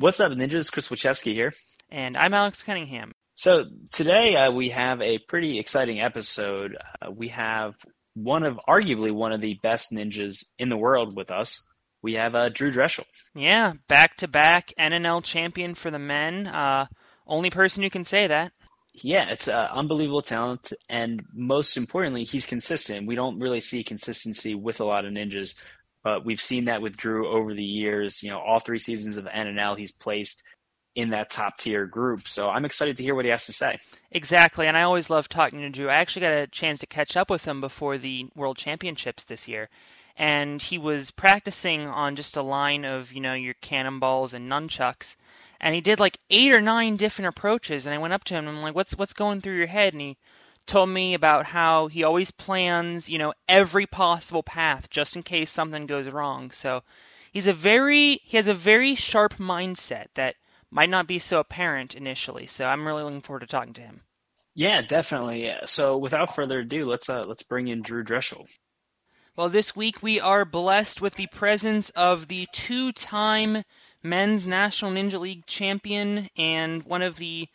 What's up, ninjas? Chris Wachowski here. And I'm Alex Cunningham. So today uh, we have a pretty exciting episode. Uh, we have one of, arguably, one of the best ninjas in the world with us. We have uh, Drew Drechsel. Yeah, back to back NNL champion for the men. Uh, only person who can say that. Yeah, it's uh, unbelievable talent, and most importantly, he's consistent. We don't really see consistency with a lot of ninjas. But we've seen that with Drew over the years. You know, all three seasons of NNL, he's placed in that top tier group. So I'm excited to hear what he has to say. Exactly, and I always love talking to Drew. I actually got a chance to catch up with him before the World Championships this year, and he was practicing on just a line of you know your cannonballs and nunchucks, and he did like eight or nine different approaches. And I went up to him and I'm like, "What's what's going through your head?" And he told me about how he always plans, you know, every possible path just in case something goes wrong. So he's a very he has a very sharp mindset that might not be so apparent initially. So I'm really looking forward to talking to him. Yeah, definitely. So without further ado, let's uh, let's bring in Drew Drechsel. Well, this week we are blessed with the presence of the two-time men's National Ninja League champion and one of the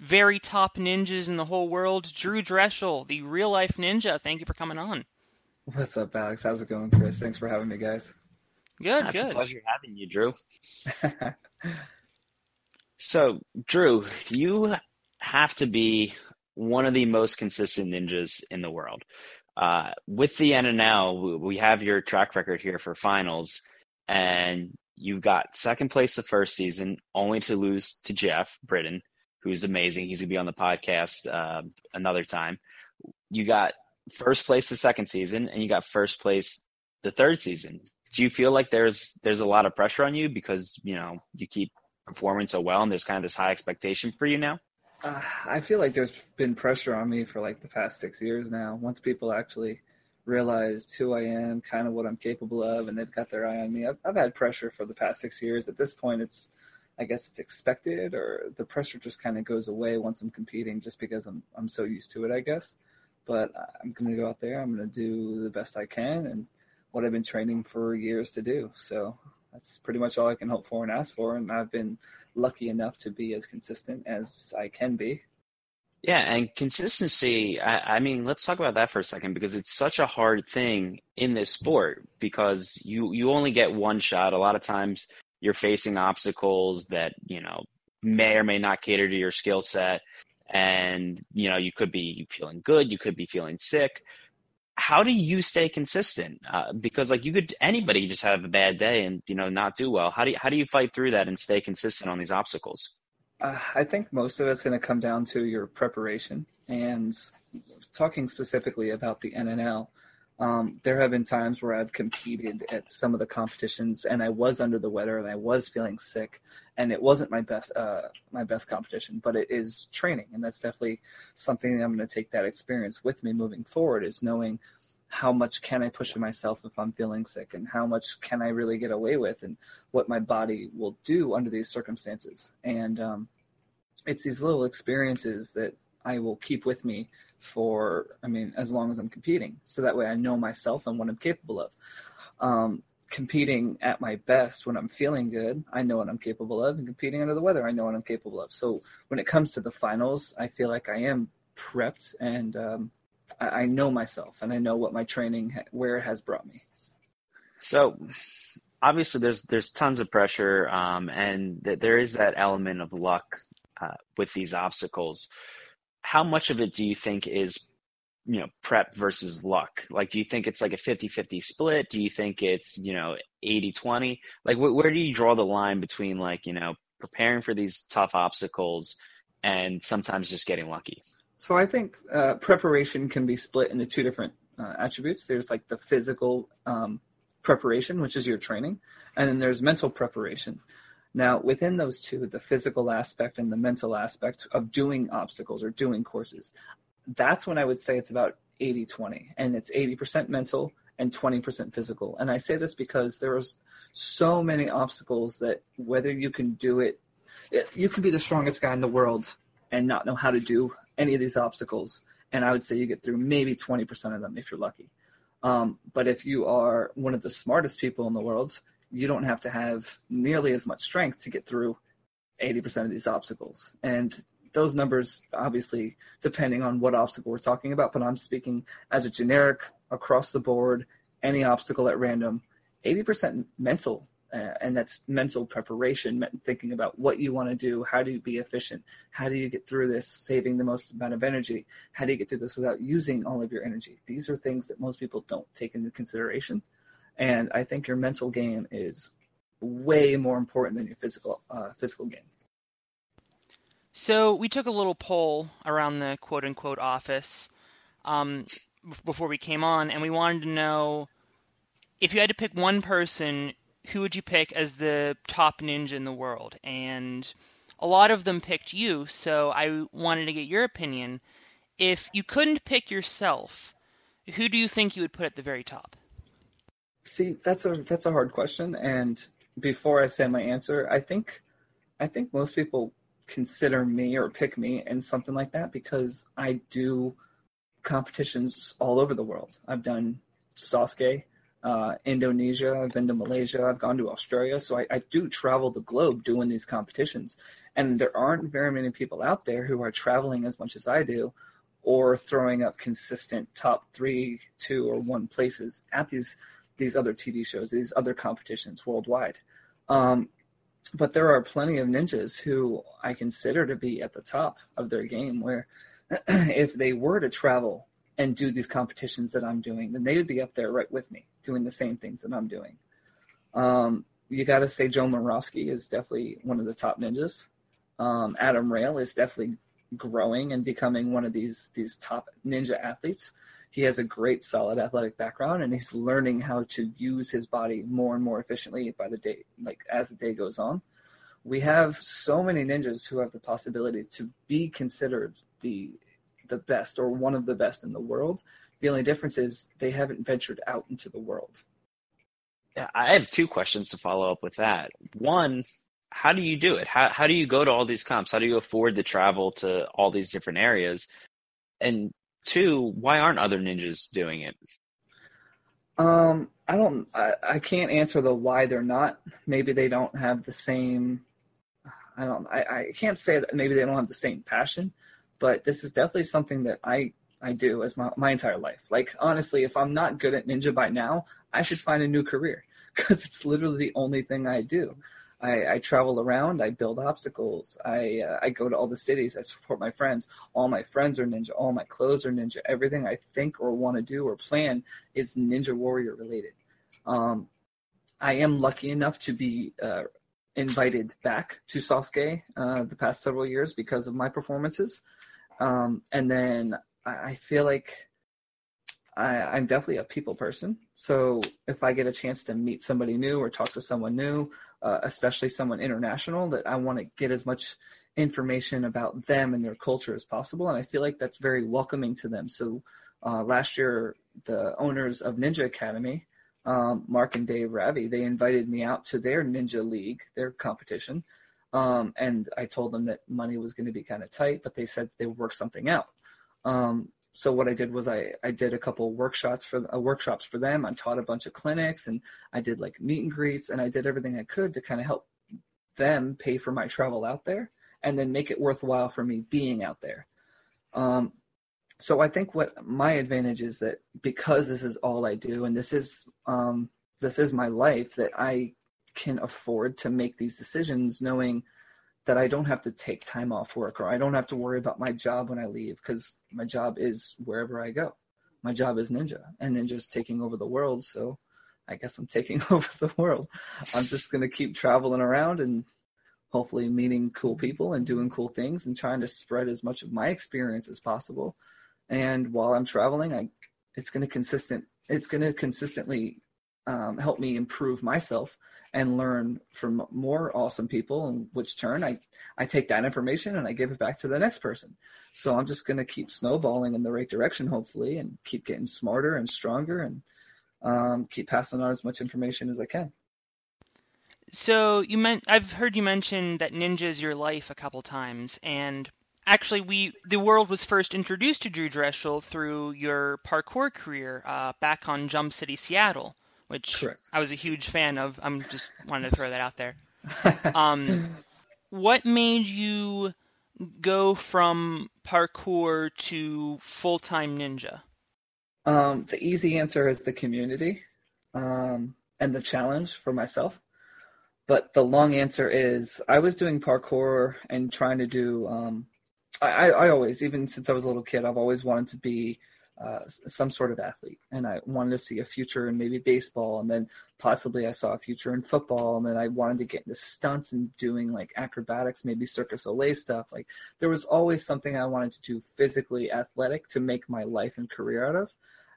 very top ninjas in the whole world, Drew Drechsel, the real life ninja. Thank you for coming on. What's up, Alex? How's it going, Chris? Thanks for having me, guys. Good, That's good. a pleasure having you, Drew. so, Drew, you have to be one of the most consistent ninjas in the world. Uh, with the NNL, we have your track record here for finals, and you got second place the first season, only to lose to Jeff Britton who's amazing. He's gonna be on the podcast uh, another time. You got first place the second season, and you got first place the third season. Do you feel like there's there's a lot of pressure on you because you know you keep performing so well, and there's kind of this high expectation for you now? Uh, I feel like there's been pressure on me for like the past six years now. Once people actually realized who I am, kind of what I'm capable of, and they've got their eye on me. I've, I've had pressure for the past six years. At this point, it's I guess it's expected or the pressure just kind of goes away once I'm competing just because I'm I'm so used to it, I guess. But I'm going to go out there, I'm going to do the best I can and what I've been training for years to do. So that's pretty much all I can hope for and ask for and I've been lucky enough to be as consistent as I can be. Yeah, and consistency, I, I, mean, let's talk about that for a second because it's such a hard thing in this sport because you, you only get one shot. A lot of times you're facing obstacles that you know may or may not cater to your skill set. And you know you could be feeling good you could be feeling sick. How do you stay consistent? Uh, because like you could anybody just have a bad day and you know not do well. How do you, how do you fight through that and stay consistent on these obstacles? Uh, i think most of it's going to come down to your preparation and talking specifically about the nnl um, there have been times where I've competed at some of the competitions and I was under the weather and I was feeling sick and it wasn't my best uh, my best competition, but it is training and that's definitely something that I'm going to take that experience with me moving forward is knowing how much can I push myself if I'm feeling sick and how much can I really get away with and what my body will do under these circumstances. And um, it's these little experiences that I will keep with me for, I mean, as long as I'm competing. So that way I know myself and what I'm capable of. Um, competing at my best when I'm feeling good, I know what I'm capable of. And competing under the weather, I know what I'm capable of. So when it comes to the finals, I feel like I am prepped and um, I, I know myself and I know what my training, where it has brought me. So obviously there's there's tons of pressure um, and th- there is that element of luck uh, with these obstacles how much of it do you think is you know prep versus luck? Like do you think it's like a 50-50 split? Do you think it's you know 80-20 like wh- where do you draw the line between like you know preparing for these tough obstacles and sometimes just getting lucky? So i think uh, preparation can be split into two different uh, attributes. There's like the physical um, preparation which is your training and then there's mental preparation now, within those two, the physical aspect and the mental aspect of doing obstacles or doing courses, that's when I would say it's about 80 20. And it's 80% mental and 20% physical. And I say this because there's so many obstacles that whether you can do it, it, you can be the strongest guy in the world and not know how to do any of these obstacles. And I would say you get through maybe 20% of them if you're lucky. Um, but if you are one of the smartest people in the world, you don't have to have nearly as much strength to get through 80% of these obstacles. And those numbers, obviously, depending on what obstacle we're talking about, but I'm speaking as a generic across the board, any obstacle at random, 80% mental. Uh, and that's mental preparation, thinking about what you want to do, how do you be efficient, how do you get through this, saving the most amount of energy, how do you get through this without using all of your energy. These are things that most people don't take into consideration, and I think your mental game is way more important than your physical uh, physical game. So we took a little poll around the quote unquote office um, before we came on, and we wanted to know if you had to pick one person, who would you pick as the top ninja in the world? And a lot of them picked you, so I wanted to get your opinion. If you couldn't pick yourself, who do you think you would put at the very top? See, that's a that's a hard question, and before I say my answer, I think I think most people consider me or pick me in something like that because I do competitions all over the world. I've done Sasuke, uh, Indonesia, I've been to Malaysia, I've gone to Australia. So I, I do travel the globe doing these competitions. And there aren't very many people out there who are traveling as much as I do or throwing up consistent top three, two, or one places at these these other TV shows, these other competitions worldwide. Um, but there are plenty of ninjas who I consider to be at the top of their game where if they were to travel and do these competitions that I'm doing, then they would be up there right with me doing the same things that I'm doing. Um, you got to say Joe Moravsky is definitely one of the top ninjas. Um, Adam Rayl is definitely growing and becoming one of these these top ninja athletes. He has a great solid athletic background and he's learning how to use his body more and more efficiently by the day like as the day goes on. We have so many ninjas who have the possibility to be considered the the best or one of the best in the world. The only difference is they haven't ventured out into the world. I have two questions to follow up with that. One, how do you do it? How how do you go to all these comps? How do you afford to travel to all these different areas? And two, why aren't other ninjas doing it? Um, I don't. I, I can't answer the why they're not. Maybe they don't have the same. I don't. I, I can't say that. Maybe they don't have the same passion, but this is definitely something that I I do as my my entire life. Like honestly, if I'm not good at ninja by now, I should find a new career because it's literally the only thing I do. I, I travel around. I build obstacles. I uh, I go to all the cities. I support my friends. All my friends are ninja. All my clothes are ninja. Everything I think or want to do or plan is ninja warrior related. Um, I am lucky enough to be uh, invited back to Sasuke uh, the past several years because of my performances. Um, and then I, I feel like I, am definitely a people person. So if I get a chance to meet somebody new or talk to someone new, uh, especially someone international, that I want to get as much information about them and their culture as possible. And I feel like that's very welcoming to them. So uh, last year, the owners of Ninja Academy, um, Mark and Dave Ravi, they invited me out to their Ninja League, their competition. Um, and I told them that money was going to be kind of tight, but they said they would work something out. Um, so what I did was I, I did a couple workshops for uh, workshops for them. I taught a bunch of clinics and I did like meet and greets and I did everything I could to kind of help them pay for my travel out there and then make it worthwhile for me being out there. Um, so I think what my advantage is that because this is all I do and this is um, this is my life that I can afford to make these decisions knowing – that I don't have to take time off work or I don't have to worry about my job when I leave because my job is wherever I go. My job is ninja and ninja's taking over the world. So I guess I'm taking over the world. I'm just going to keep traveling around and hopefully meeting cool people and doing cool things and trying to spread as much of my experience as possible. And while I'm traveling, I, it's going to consistent, it's going to consistently um, help me improve myself and learn from more awesome people in which turn I, I take that information and I give it back to the next person. So I'm just going to keep snowballing in the right direction, hopefully, and keep getting smarter and stronger and um, keep passing on as much information as I can. So you meant I've heard you mention that ninja is your life a couple times, and actually, we the world was first introduced to Drew Drechsel through your parkour career uh, back on Jump City, Seattle which Correct. I was a huge fan of. I'm just wanted to throw that out there. Um, what made you go from parkour to full time ninja? Um, the easy answer is the community um, and the challenge for myself. But the long answer is I was doing parkour and trying to do. Um, I, I always, even since I was a little kid, I've always wanted to be uh, some sort of athlete, and I wanted to see a future in maybe baseball, and then possibly I saw a future in football, and then I wanted to get into stunts and doing like acrobatics, maybe Cirque du Soleil stuff. Like there was always something I wanted to do physically athletic to make my life and career out of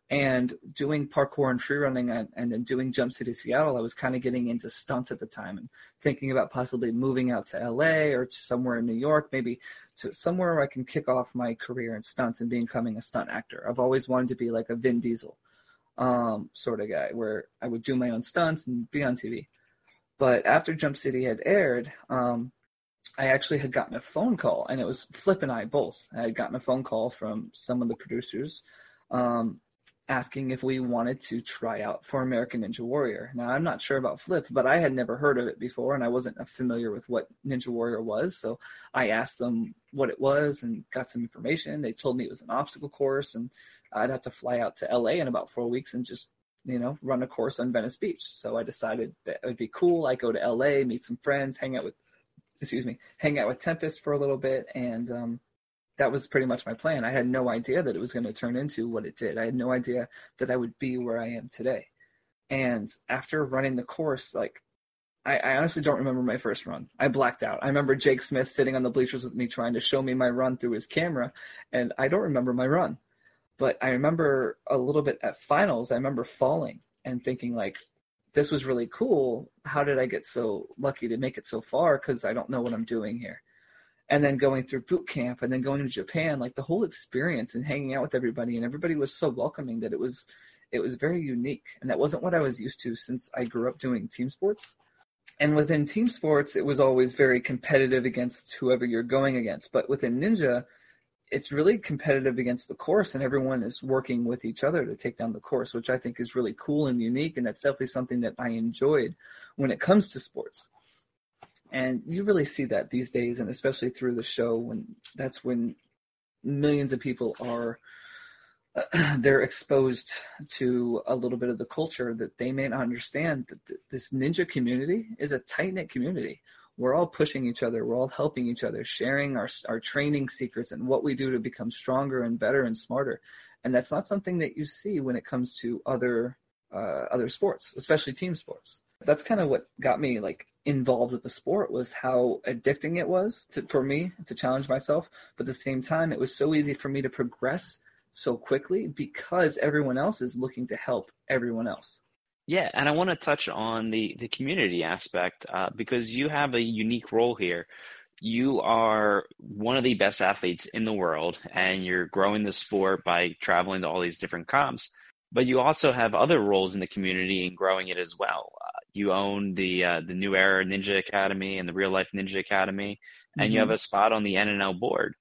and doing parkour and free running and, and then doing Jump City Seattle, I was kind of getting into stunts at the time and thinking about possibly moving out to LA or to somewhere in New York, maybe to somewhere where I can kick off my career in stunts and becoming a stunt actor. I've always wanted to be like a Vin Diesel um, sort of guy where I would do my own stunts and be on TV. But after Jump City had aired, um, I actually had gotten a phone call, and it was Flip and I both. I had gotten a phone call from some of the producers um, asking if we wanted to try out for American Ninja Warrior. Now, I'm not sure about Flip, but I had never heard of it before and I wasn't familiar with what Ninja Warrior was. So I asked them what it was and got some information. They told me it was an obstacle course and I'd have to fly out to LA in about four weeks and just, you know, run a course on Venice Beach. So I decided that it would be cool. I go to LA, meet some friends, hang out with, excuse me, hang out with Tempest for a little bit and, um, that was pretty much my plan. I had no idea that it was going to turn into what it did. I had no idea that I would be where I am today. And after running the course, like I, I, honestly don't remember my first run. I blacked out. I remember Jake Smith sitting on the bleachers with me trying to show me my run through his camera, and I don't remember my run. But I remember a little bit at finals, I remember falling and thinking like, this was really cool. How did I get so lucky to make it so far? Because I don't know what I'm doing here and then going through boot camp and then going to Japan, like the whole experience and hanging out with everybody and everybody was so welcoming that it was it was very unique. And that wasn't what I was used to since I grew up doing team sports. And within team sports, it was always very competitive against whoever you're going against. But within Ninja, it's really competitive against the course and everyone is working with each other to take down the course, which I think is really cool and unique. And that's definitely something that I enjoyed when it comes to sports and you really see that these days and especially through the show when that's when millions of people are they're exposed to a little bit of the culture that they may not understand that this ninja community is a tight-knit community. We're all pushing each other. We're all helping each other sharing our, our training secrets and what we do to become stronger and better and smarter. And that's not something that you see when it comes to other uh, other sports especially team sports. That's kind of what got me like involved with the sport was how addicting it was to, for me to challenge myself. But at the same time, it was so easy for me to progress so quickly because everyone else is looking to help everyone else. Yeah, and I want to touch on the the community aspect uh, because you have a unique role here. You are one of the best athletes in the world, and you're growing the sport by traveling to all these different comps. But you also have other roles in the community and growing it as well you own the uh, the New Era Ninja Academy and the Real Life Ninja Academy, and mm-hmm. you have a spot on the NNL board.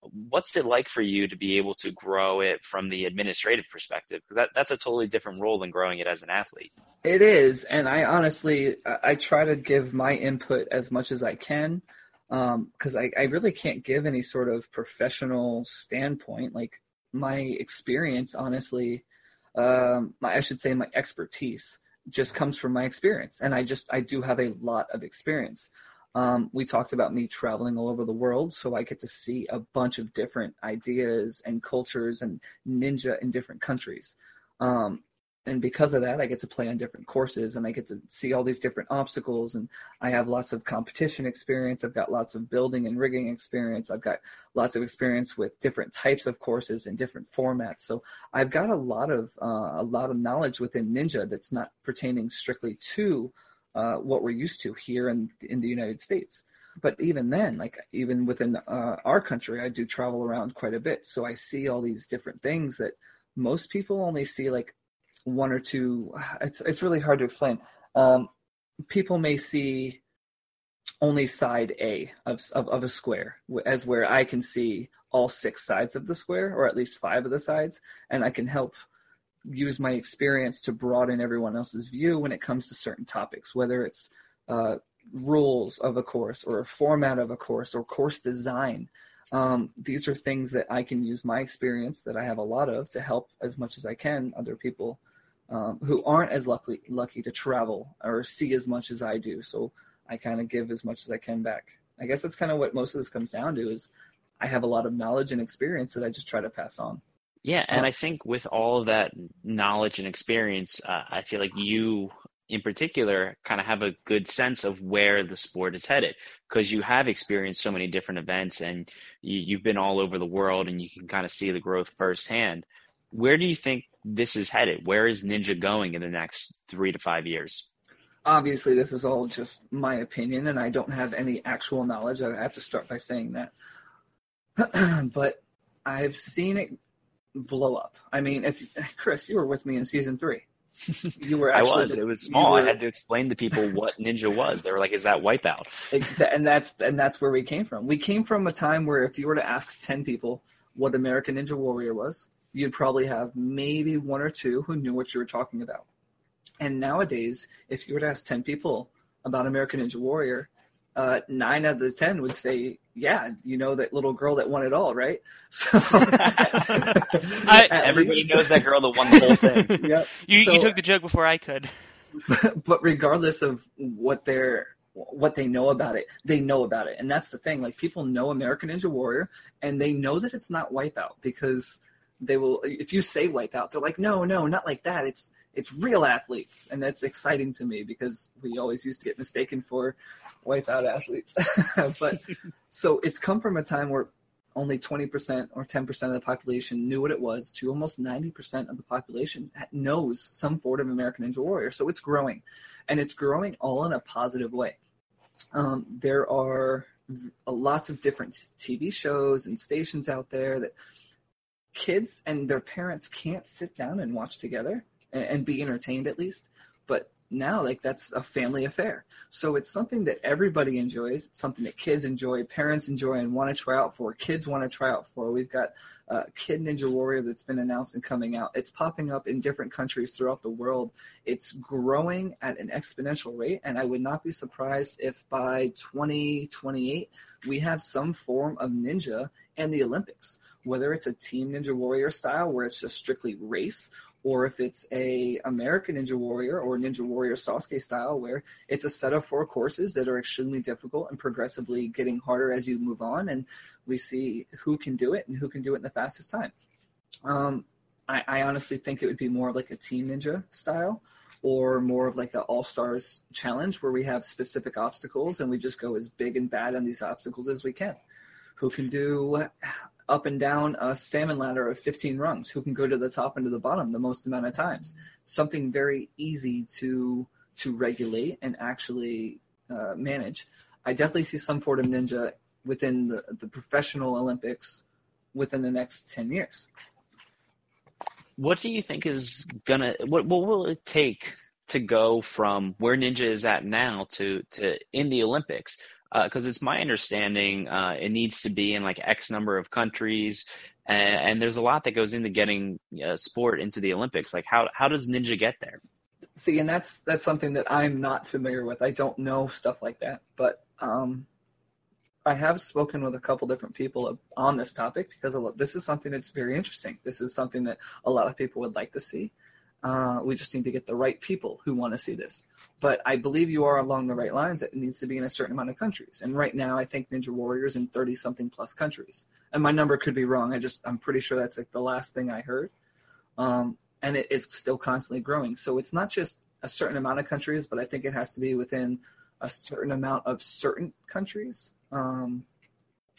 What's it like for you to be able to grow it from the administrative perspective? Because that, that's a totally different role than growing it as an athlete. It is, and I honestly I try to give my input as much as I can because um, I, I really can't give any sort of professional standpoint. Like my experience, honestly, um, my, I should say my expertise just comes from my experience. And I just, I do have a lot of experience. Um, we talked about me traveling all over the world, so I get to see a bunch of different ideas and cultures and ninja in different countries. Um, and because of that i get to play on different courses and i get to see all these different obstacles and i have lots of competition experience. I've got lots of building and rigging experience. I've got lots of experience with different types of courses and different formats. So i've got a lot of uh, a lot of knowledge within ninja that's not pertaining strictly to uh, what we're used to here in in the united states. But even then like even within uh, our country i do travel around quite a bit. So i see all these different things that most people only see like one or two. It's it's really hard to explain. Um, people may see only side A of, of, of a square, as where I can see all six sides of the square, or at least five of the sides, and I can help use my experience to broaden everyone else's view when it comes to certain topics, whether it's uh, rules of a course or a format of a course or course design. Um, these are things that I can use my experience that I have a lot of to help as much as I can other people um, who aren't as lucky lucky to travel or see as much as I do. So I kind of give as much as I can back. I guess that's kind of what most of this comes down to is I have a lot of knowledge and experience that I just try to pass on. Yeah, and I think with all of that knowledge and experience, uh, I feel like you in particular kind of have a good sense of where the sport is headed because you have experienced so many different events and you, have been all over the world and you can kind of see the growth firsthand. Where do you think this is headed? Where is Ninja going in the next three to five years? Obviously, this is all just my opinion, and I don't have any actual knowledge. I have to start by saying that. but I've seen it blow up. I mean, if Chris, you were with me in season three. You were. I was. The, it was small. Were, I had to explain to people what Ninja was. They were like, "Is that Wipeout?" And that's and that's where we came from. We came from a time where if you were to ask ten people what American Ninja Warrior was, you'd probably have maybe one or two who knew what you were talking about. And nowadays, if you were to ask ten people about American Ninja Warrior, uh, nine out of the ten would say, "Yeah, you know that little girl that won it all, right?" So I, everybody knows that girl that won the whole thing. yep. You, so, you took the joke before I could. but regardless of what they're what they know about it, they know about it, and that's the thing. Like people know American Ninja Warrior, and they know that it's not Wipeout because they will. If you say Wipeout, they're like, "No, no, not like that. It's it's real athletes," and that's exciting to me because we always used to get mistaken for wipeout athletes. but so it's come from a time where only 20% or 10% of the population knew what it was to almost 90% of the population knows some form of American Ninja Warrior. So it's growing, and it's growing all in a positive way. Um, there are lots of different TV shows and stations out there that kids and their parents can't sit down and watch together and, and be entertained at least. But now like that's a family affair. So it's something that everybody enjoys. It's something that kids enjoy parents enjoy and want to try out for kids want to try out for. We've got uh, kid ninja warrior that's been announced and coming out. It's popping up in different countries throughout the world. It's growing at an exponential rate and i would not be surprised if by 2028 we have some form of ninja in the olympics. Whether it's a team ninja warrior style where it's just strictly race or if it's a American Ninja Warrior or Ninja Warrior Sasuke style, where it's a set of four courses that are extremely difficult and progressively getting harder as you move on, and we see who can do it and who can do it in the fastest time. Um, I, I, honestly think it would be more like a Team Ninja style, or more of like an All Stars challenge where we have specific obstacles and we just go as big and bad on these obstacles as we can. Who can do up and down a salmon ladder of 15 rungs. Who can go to the top and to the bottom the most amount of times? Something very easy to to regulate and actually uh, manage. I definitely see some form of ninja within the, the professional olympics within the next 10 years. What do you think is gonna what, what will it take to go from where ninja is at now to to in the olympics because uh, it's my understanding uh, it needs to be in like X number of countries, and, and there's a lot that goes into getting uh, sport into the Olympics. Like how how does Ninja get there? See, and that's that's something that I'm not familiar with. I don't know stuff like that, but um, I have spoken with a couple different people on this topic because this is something that's very interesting. This is something that a lot of people would like to see. Uh, we just need to get the right people who want to see this. But I believe you are along the right lines. It needs to be in a certain amount of countries. And right now, I think Ninja Warriors in 30 something plus countries. And my number could be wrong. I just, I'm pretty sure that's like the last thing I heard. Um, and it is still constantly growing. So it's not just a certain amount of countries, but I think it has to be within a certain amount of certain countries. Um,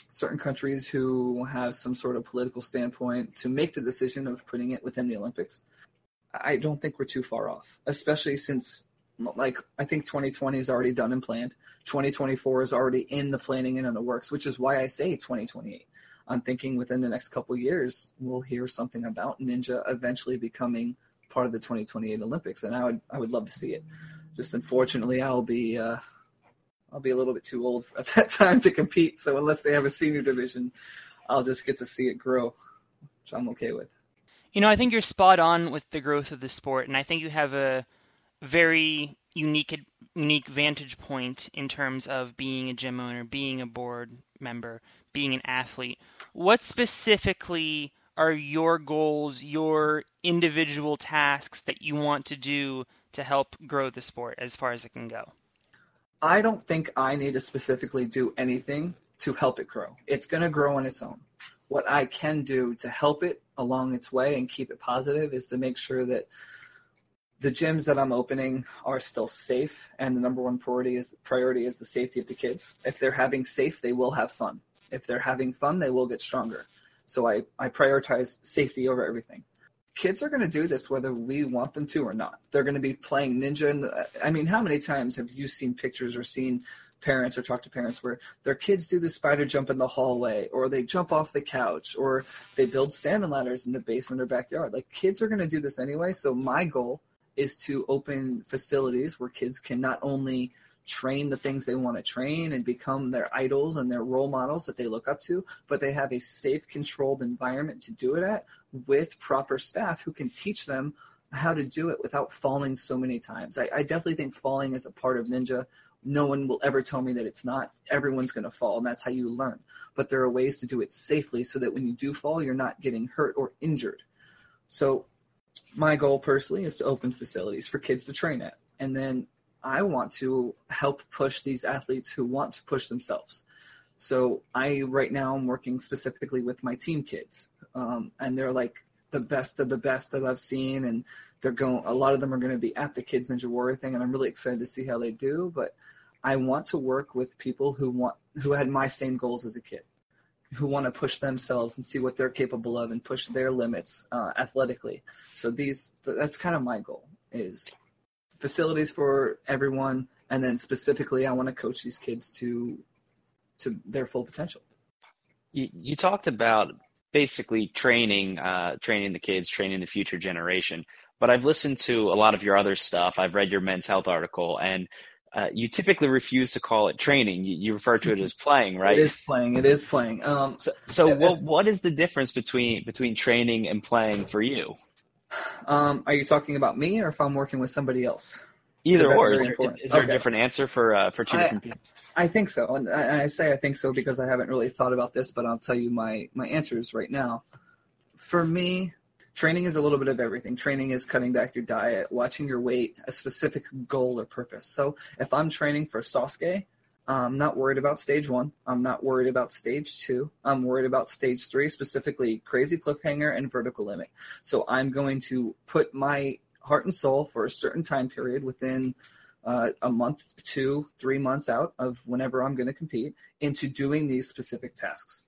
certain countries who have some sort of political standpoint to make the decision of putting it within the Olympics. I don't think we're too far off, especially since like I think 2020 is already done and planned. 2024 is already in the planning and in the works, which is why I say 2028. I'm thinking within the next couple years we'll hear something about Ninja eventually becoming part of the 2028 Olympics, and I would I would love to see it. Just unfortunately, I'll be uh, I'll be a little bit too old at that time to compete. So unless they have a senior division, I'll just get to see it grow, which I'm okay with. You know, I think you're spot on with the growth of the sport, and I think you have a very unique unique vantage point in terms of being a gym owner, being a board member, being an athlete. What specifically are your goals, your individual tasks that you want to do to help grow the sport as far as it can go? I don't think I need to specifically do anything to help it grow. It's going to grow on its own. What I can do to help it along its way and keep it positive is to make sure that the gyms that I'm opening are still safe, and the number one priority is priority is the safety of the kids. If they're having safe, they will have fun. If they're having fun, they will get stronger. So I, I prioritize safety over everything. Kids are going to do this whether we want them to or not. They're going to be playing ninja. And I mean, how many times have you seen pictures or seen parents or talk to parents where their kids do the spider jump in the hallway or they jump off the couch or they build salmon ladders in the basement or backyard? Like kids are going to do this anyway. So my goal is to open facilities where kids can not only train the things they want to train and become their idols and their role models that they look up to, but they have a safe, controlled environment to do it at with proper staff who can teach them how to do it without falling so many times. I, I definitely think falling is a part of ninja. No one will ever tell me that it's not. Everyone's going to fall, and that's how you learn. But there are ways to do it safely so that when you do fall, you're not getting hurt or injured. So, my goal personally is to open facilities for kids to train at. And then I want to help push these athletes who want to push themselves. So I right now I'm working specifically with my team kids, um, and they're like the best of the best that I've seen, and they're going. A lot of them are going to be at the Kids Ninja Warrior thing, and I'm really excited to see how they do. But I want to work with people who want who had my same goals as a kid, who want to push themselves and see what they're capable of and push their limits uh, athletically. So these that's kind of my goal is facilities for everyone, and then specifically, I want to coach these kids to to their full potential. You, you talked about basically training, uh, training the kids, training the future generation. But I've listened to a lot of your other stuff. I've read your men's health article, and uh, you typically refuse to call it training. You, you, refer to it as playing, right? It is playing. It is playing. Um, so, so what what is the difference between between training and playing for you? Um, are you talking about me, or if I'm working with somebody else? Either or. Is there, is there okay. a different answer for uh, for two I, different people? I think so, and I, I, say I think so because I haven't really thought about this, but I'll tell you my my answers right now. For me, training is a little bit of everything. Training is cutting back your diet, watching your weight, a specific goal or purpose. So if I'm training for Sasuke, I'm not worried about stage one. I'm not worried about stage two. I'm worried about stage three, specifically crazy cliffhanger and vertical limit. So I'm going to put my heart and soul for a certain time period within uh, a month, two, three months out of whenever I'm going to compete into doing these specific tasks.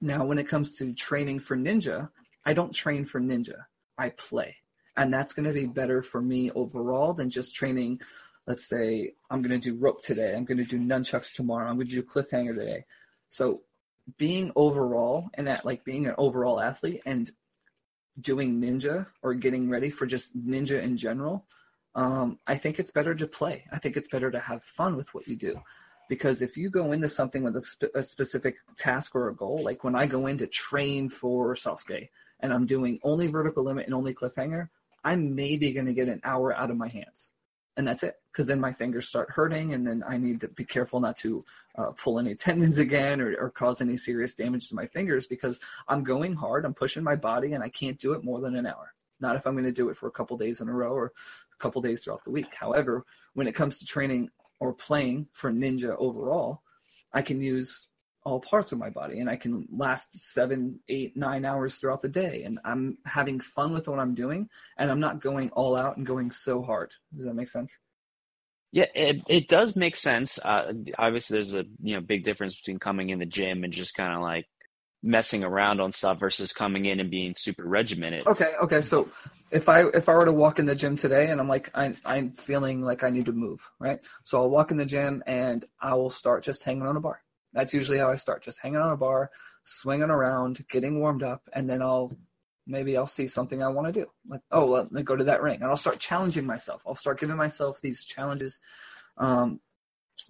Now, when it comes to training for ninja, I don't train for ninja. I play. And that's going to be better for me overall than just training. Let's say I'm going to do rope today. I'm going to do nunchucks tomorrow. I'm going to do cliffhanger today. So being overall and that like being an overall athlete and doing ninja or getting ready for just ninja in general, um, I think it's better to play. I think it's better to have fun with what you do. Because if you go into something with a, a specific task or a goal, like when I go in to train for Sasuke and I'm doing only vertical limit and only cliffhanger, I'm maybe going to get an hour out of my hands. And that's it because then my fingers start hurting and then i need to be careful not to uh, pull any tendons again or, or cause any serious damage to my fingers because i'm going hard i'm pushing my body and i can't do it more than an hour. Not if i'm going to do it for a couple days in a row or a couple days throughout the week. However when it comes to training or playing for ninja overall i can use all parts of my body and I can last seven, eight, nine hours throughout the day. And I'm having fun with what I'm doing and I'm not going all out and going so hard. Does that make sense? Yeah, it, it does make sense. Uh, obviously, there's a you know big difference between coming in the gym and just kind of like messing around on stuff versus coming in and being super regimented. Okay, okay. So if I if I were to walk in the gym today and I'm like I, I'm feeling like I need to move, right? So I'll walk in the gym and I will start just hanging on a bar that's usually how I start, just hanging on a bar, swinging around, getting warmed up, and then I'll maybe I'll see something I want to do. Like, oh, let me go to that ring, and I'll start challenging myself. I'll start giving myself these challenges, um,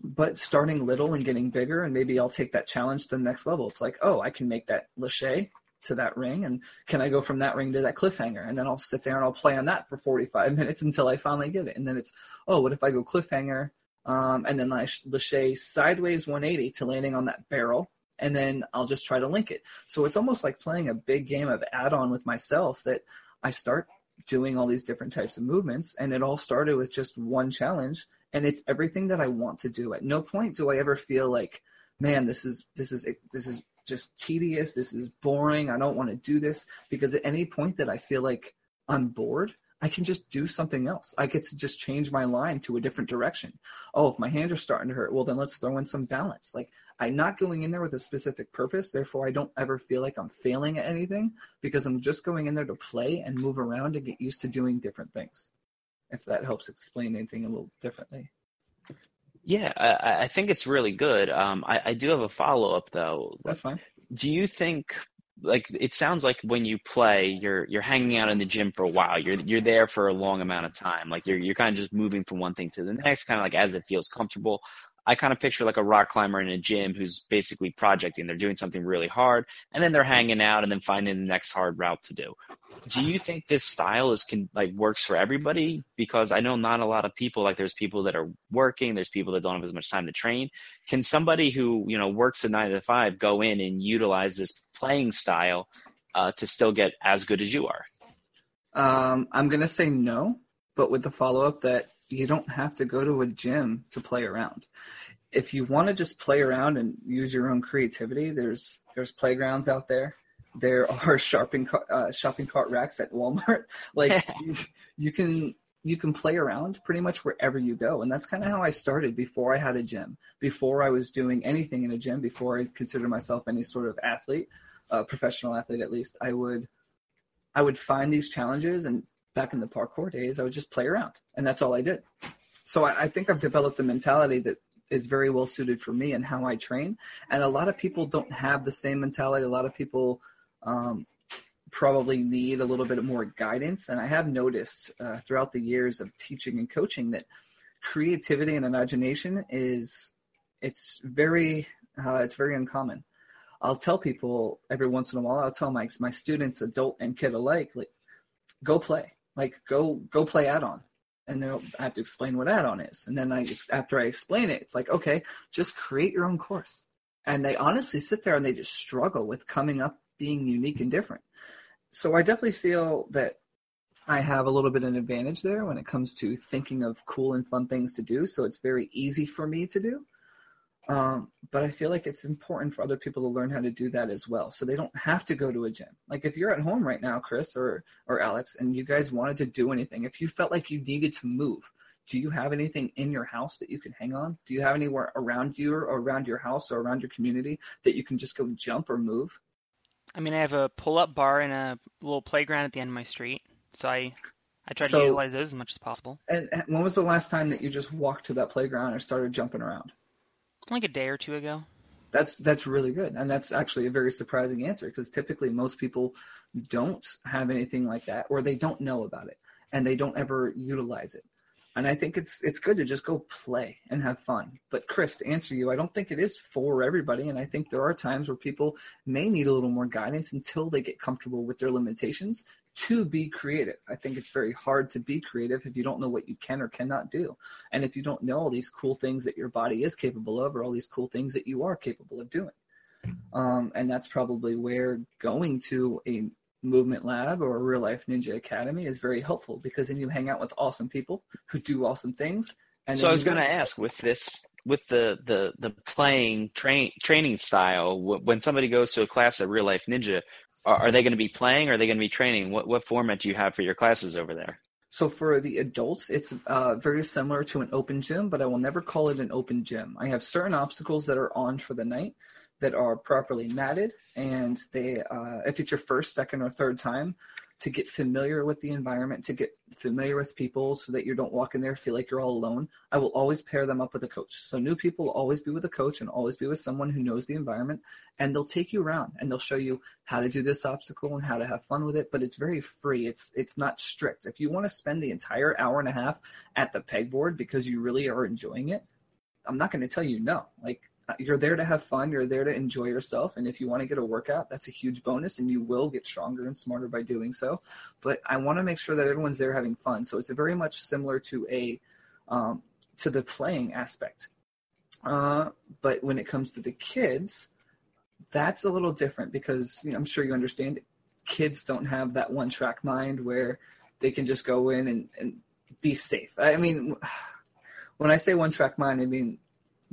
but starting little and getting bigger, and maybe I'll take that challenge to the next level. It's like, oh, I can make that lache to that ring and can I go from that ring to that cliffhanger? And then I'll sit there and I'll play on that for 45 minutes until I finally get it. And then it's, oh, what if I go cliffhanger? Um, and then I lâcher sideways 180 to landing on that barrel. And then I'll just try to link it. So it's almost like playing a big game of add on with myself that I start doing all these different types of movements. And it all started with just one challenge. And it's everything that I want to do. At no point do I ever feel like, man, this is, this is, this is just tedious. This is boring. I don't want to do this because at any point that I feel like I'm bored, I can just do something else. I get to just change my line to a different direction. Oh, if my hands are starting to hurt, well, then let's throw in some balance. Like I'm not going in there with a specific purpose. Therefore, I don't ever feel like I'm failing at anything because I'm just going in there to play and move around and get used to doing different things. If that helps explain anything a little differently. Yeah, I, I think it's really good. Um, I, I do have a follow up though. That's fine. Do you think like it sounds like when you play, you're you're hanging out in the gym for a while. You're you're there for a long amount of time. Like you're you're kind of just moving from one thing to the next, kind of like as it feels comfortable. I kind of picture like a rock climber in a gym who's basically projecting. They're doing something really hard, and then they're hanging out and then finding the next hard route to do. Do you think this style is can like works for everybody? Because I know not a lot of people. Like there's people that are working. There's people that don't have as much time to train. Can somebody who you know works a nine to five go in and utilize this playing style uh, to still get as good as you are? Um, I'm gonna say no, but with the follow up that you don't have to go to a gym to play around. If you want to just play around and use your own creativity, there's there's playgrounds out there. There are shopping uh, shopping cart racks at Walmart. Like you, you can you can play around pretty much wherever you go. And that's kind of how I started before I had a gym, before I was doing anything in a gym, before I considered myself any sort of athlete, uh, professional athlete at least. I would, I would find these challenges and back in the parkour days, I would just play around, and that's all I did. So I, I think I've developed a mentality that is very well suited for me and how I train. And a lot of people don't have the same mentality. A lot of people um, probably need a little bit more guidance. And I have noticed uh, throughout the years of teaching and coaching that creativity and imagination is it's very uh, it's very uncommon. I'll tell people every once in a while. I'll tell my my students, adult and kid alike, like, go play like go go play add-on and then I have to explain what add-on is. And then I, after I explain it, it's like, okay, just create your own course. And they honestly sit there and they just struggle with coming up being unique and different. So I definitely feel that I have a little bit of an advantage there when it comes to thinking of cool and fun things to do. So it's very easy for me to do. Um, but I feel like it's important for other people to learn how to do that as well. So they don't have to go to a gym. Like if you're at home right now, Chris or or Alex, and you guys wanted to do anything, if you felt like you needed to move, do you have anything in your house that you can hang on? Do you have anywhere around you or around your house or around your community that you can just go jump or move? I mean, I have a pull-up bar and a little playground at the end of my street, so I I try so, to utilize those as much as possible. And when was the last time that you just walked to that playground or started jumping around? Like a day or two ago. That's that's really good, and that's actually a very surprising answer because typically most people don't have anything like that, or they don't know about it, and they don't ever utilize it. And I think it's it's good to just go play and have fun. But Chris, to answer you, I don't think it is for everybody, and I think there are times where people may need a little more guidance until they get comfortable with their limitations to be creative. I think it's very hard to be creative if you don't know what you can or cannot do. And if you don't know all these cool things that your body is capable of or all these cool things that you are capable of doing. Um, and that's probably where going to a movement lab or real life ninja academy is very helpful because then you hang out with awesome people who do awesome things. And so I was going to ask with this, with the, the, the playing train, training style, when somebody goes to a class at real life ninja, are, are they going to be playing or are they going to be training? What what format do you have for your classes over there? So for the adults, it's uh, very similar to an open gym, but I will never call it an open gym. I have certain obstacles that are on for the night that are properly matted, and they, uh, if it's your first, second, or third time, to get familiar with the environment, to get familiar with people so that you don't walk in there feel like you're all alone. I will always pair them up with a coach. So new people will always be with a coach and always be with someone who knows the environment and they'll take you around and they'll show you how to do this obstacle and how to have fun with it, but it's very free. It's it's not strict. If you want to spend the entire hour and a half at the pegboard because you really are enjoying it, I'm not going to tell you no. Like you're there to have fun. You're there to enjoy yourself. And if you want to get a workout, that's a huge bonus, and you will get stronger and smarter by doing so. But I want to make sure that everyone's there having fun. So it's very much similar to a um, to the playing aspect. Uh, but when it comes to the kids, that's a little different because you know, I'm sure you understand. Kids don't have that one track mind where they can just go in and, and be safe. I mean, when I say one track mind, I mean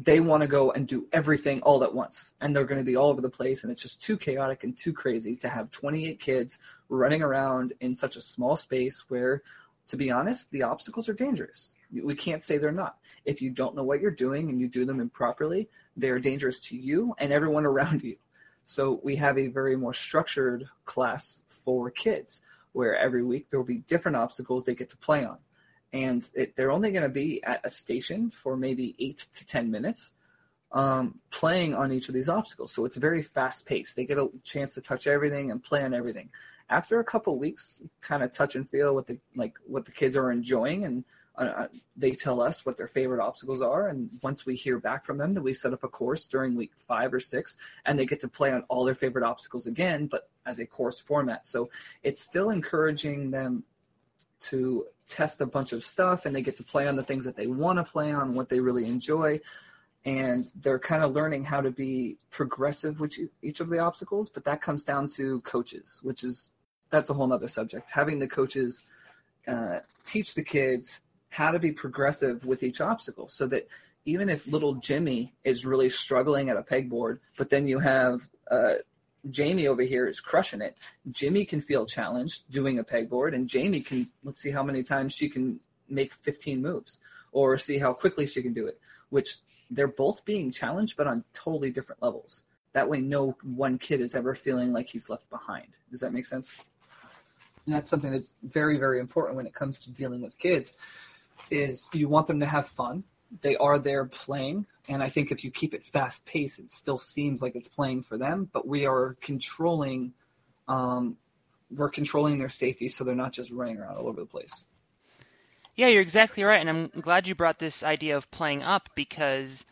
they want to go and do everything all at once and they're going to be all over the place and it's just too chaotic and too crazy to have 28 kids running around in such a small space where to be honest the obstacles are dangerous. We can't say they're not. If you don't know what you're doing and you do them improperly they're dangerous to you and everyone around you. So we have a very more structured class for kids where every week there will be different obstacles they get to play on and it, they're only going to be at a station for maybe eight to ten minutes um, playing on each of these obstacles. So it's very fast paced. They get a chance to touch everything and play on everything. After a couple weeks kind of touch and feel what the like what the kids are enjoying and uh, uh, they tell us what their favorite obstacles are. And once we hear back from them then we set up a course during week five or six and they get to play on all their favorite obstacles again but as a course format. So it's still encouraging them to test a bunch of stuff and they get to play on the things that they want to play on, what they really enjoy. And they're kind of learning how to be progressive with each of the obstacles, but that comes down to coaches, which is that's a whole other subject. Having the coaches uh, teach the kids how to be progressive with each obstacle so that even if little Jimmy is really struggling at a pegboard, but then you have uh, Jamie over here is crushing it. Jimmy can feel challenged doing a pegboard, and Jamie can let's see how many times she can make 15 moves or see how quickly she can do it. Which they're both being challenged, but on totally different levels. That way, no one kid is ever feeling like he's left behind. Does that make sense? And that's something that's very, very important when it comes to dealing with kids. Is you want them to have fun. They are there playing and I think if you keep it fast paced, it still seems like it's playing for them. But we are controlling, um, we're controlling their safety, so they're not just running around all over the place. Yeah, you're exactly right, and I'm glad you brought this idea of playing up because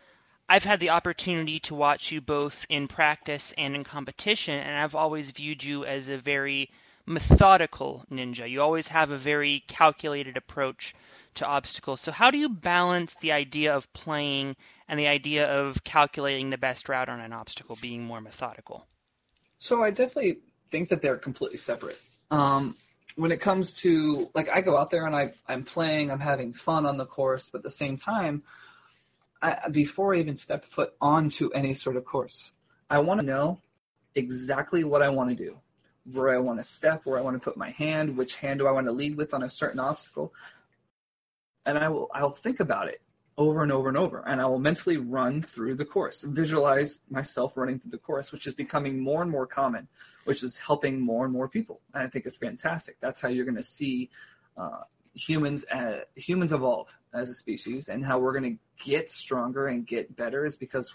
I've had the opportunity to watch you both in practice and in competition, and I've always viewed you as a very methodical ninja. You always have a very calculated approach to obstacles. So, how do you balance the idea of playing and the idea of calculating the best route on an obstacle being more methodical? So, I definitely think that they're completely separate. Um, when it comes to like, I go out there and I, I'm playing, I'm having fun on the course, but at the same time, I, before I even step foot onto any sort of course, I want to know exactly what I want to do, where I want to step, where I want to put my hand, which hand do I want to lead with on a certain obstacle and I will I'll think about it over and over and over, and I will mentally run through the course, visualize myself running through the course, which is becoming more and more common, which is helping more and more people, and I think it's fantastic. That's how you're going to see uh, humans uh, humans evolve as a species, and how we're going to get stronger and get better is because